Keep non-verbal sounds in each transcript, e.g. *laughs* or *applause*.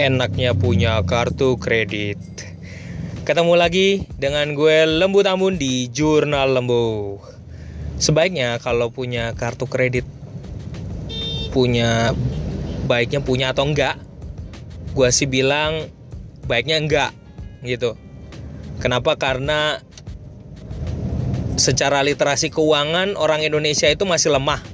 enaknya punya kartu kredit. Ketemu lagi dengan gue Lembu Tambun di Jurnal Lembu. Sebaiknya kalau punya kartu kredit punya baiknya punya atau enggak? Gue sih bilang baiknya enggak gitu. Kenapa? Karena secara literasi keuangan orang Indonesia itu masih lemah.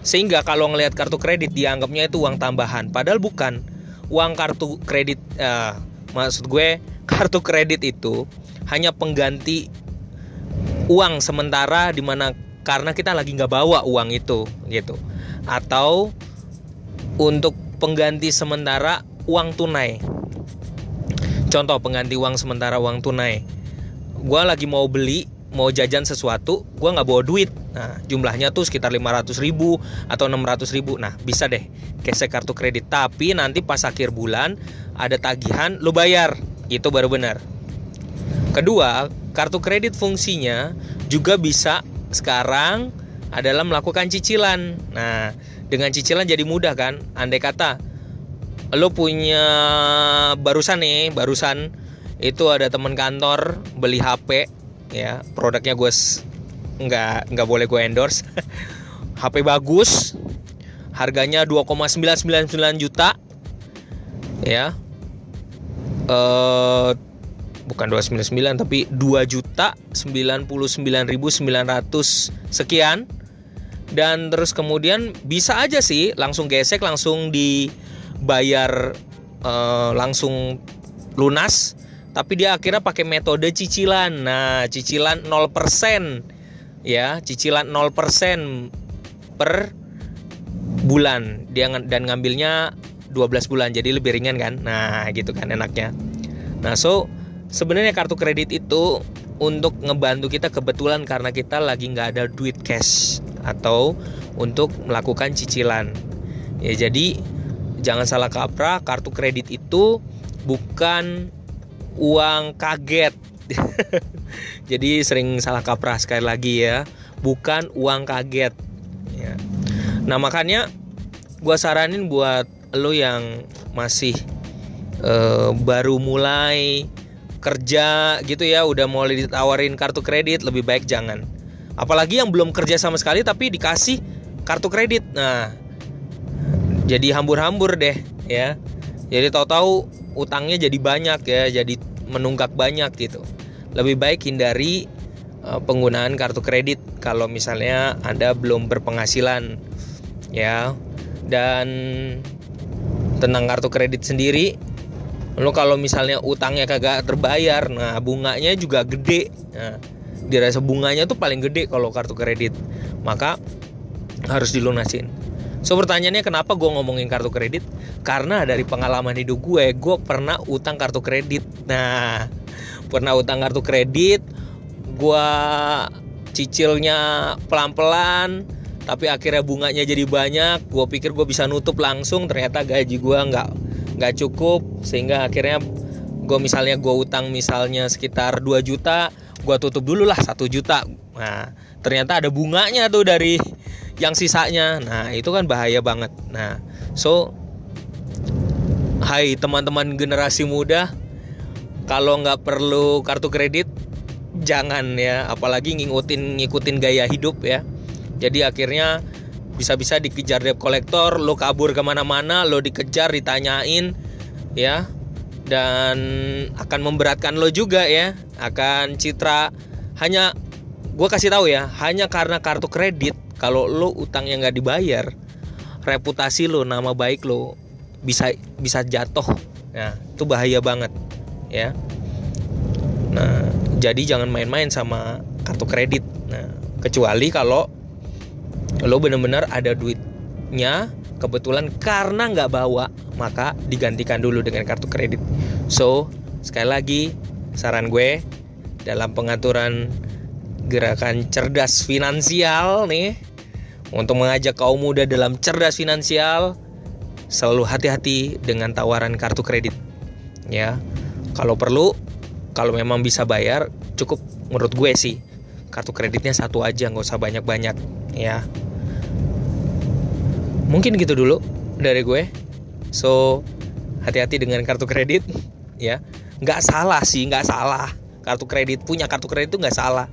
Sehingga kalau ngelihat kartu kredit dianggapnya itu uang tambahan, padahal bukan. Uang kartu kredit uh, maksud gue kartu kredit itu hanya pengganti uang sementara di mana karena kita lagi nggak bawa uang itu gitu. Atau untuk pengganti sementara uang tunai. Contoh pengganti uang sementara uang tunai. Gue lagi mau beli mau jajan sesuatu gue nggak bawa duit. Nah jumlahnya tuh sekitar 500 ribu atau 600 ribu. Nah bisa deh gesek kartu kredit. Tapi nanti pas akhir bulan ada tagihan lo bayar. Itu baru benar. Kedua kartu kredit fungsinya juga bisa sekarang adalah melakukan cicilan. Nah dengan cicilan jadi mudah kan? Andai kata lo punya barusan nih barusan itu ada teman kantor beli HP ya. Produknya gue nggak nggak boleh gue endorse. *laughs* HP bagus. Harganya 2,999 juta. Ya. Eh bukan 299 tapi 2 juta 99.900 sekian. Dan terus kemudian bisa aja sih langsung gesek langsung dibayar eh, langsung lunas tapi dia akhirnya pakai metode cicilan. Nah, cicilan 0% ya, cicilan 0% per bulan. Dia dan ngambilnya 12 bulan jadi lebih ringan kan. Nah, gitu kan enaknya. Nah, so sebenarnya kartu kredit itu untuk ngebantu kita kebetulan karena kita lagi nggak ada duit cash atau untuk melakukan cicilan. Ya, jadi jangan salah kaprah, kartu kredit itu bukan uang kaget. *laughs* Jadi sering salah kaprah sekali lagi ya, bukan uang kaget. Ya. Nah makanya gue saranin buat lo yang masih uh, baru mulai kerja gitu ya, udah mulai ditawarin kartu kredit, lebih baik jangan. Apalagi yang belum kerja sama sekali tapi dikasih kartu kredit. Nah, jadi hambur-hambur deh ya. Jadi tahu-tahu utangnya jadi banyak ya, jadi menunggak banyak gitu. Lebih baik hindari uh, penggunaan kartu kredit kalau misalnya Anda belum berpenghasilan ya. Dan tentang kartu kredit sendiri lo kalau misalnya utangnya kagak terbayar, nah bunganya juga gede. Nah, dirasa bunganya tuh paling gede kalau kartu kredit. Maka harus dilunasin. So pertanyaannya kenapa gue ngomongin kartu kredit? Karena dari pengalaman hidup gue, gue pernah utang kartu kredit. Nah, pernah utang kartu kredit, gue cicilnya pelan-pelan, tapi akhirnya bunganya jadi banyak. Gue pikir gue bisa nutup langsung, ternyata gaji gue nggak nggak cukup, sehingga akhirnya gue misalnya gue utang misalnya sekitar 2 juta, gue tutup dulu lah satu juta. Nah, ternyata ada bunganya tuh dari yang sisanya. Nah itu kan bahaya banget. Nah so hai teman-teman generasi muda kalau nggak perlu kartu kredit jangan ya. Apalagi ngikutin ngikutin gaya hidup ya. Jadi akhirnya bisa-bisa dikejar debt kolektor lo kabur ke mana-mana lo dikejar ditanyain ya. Dan akan memberatkan lo juga ya akan citra. Hanya gue kasih tahu ya hanya karena kartu kredit kalau lo utang yang nggak dibayar reputasi lo nama baik lo bisa bisa jatuh. Nah itu bahaya banget ya. Nah jadi jangan main-main sama kartu kredit. Nah kecuali kalau lo bener-bener ada duitnya kebetulan karena nggak bawa maka digantikan dulu dengan kartu kredit. So sekali lagi saran gue dalam pengaturan gerakan cerdas finansial nih untuk mengajak kaum muda dalam cerdas finansial, selalu hati-hati dengan tawaran kartu kredit. Ya, kalau perlu, kalau memang bisa bayar, cukup menurut gue sih kartu kreditnya satu aja, nggak usah banyak-banyak. Ya, mungkin gitu dulu dari gue. So, hati-hati dengan kartu kredit ya nggak salah sih nggak salah kartu kredit punya kartu kredit itu nggak salah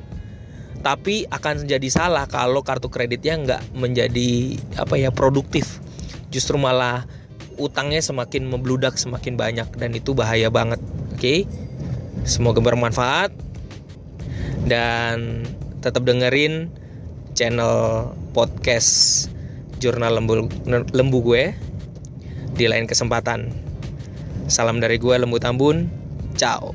tapi akan jadi salah kalau kartu kreditnya nggak menjadi apa ya produktif. Justru malah utangnya semakin membludak semakin banyak dan itu bahaya banget. Oke? Semoga bermanfaat. Dan tetap dengerin channel podcast jurnal lembu lembu gue di lain kesempatan. Salam dari gue lembu tambun. Ciao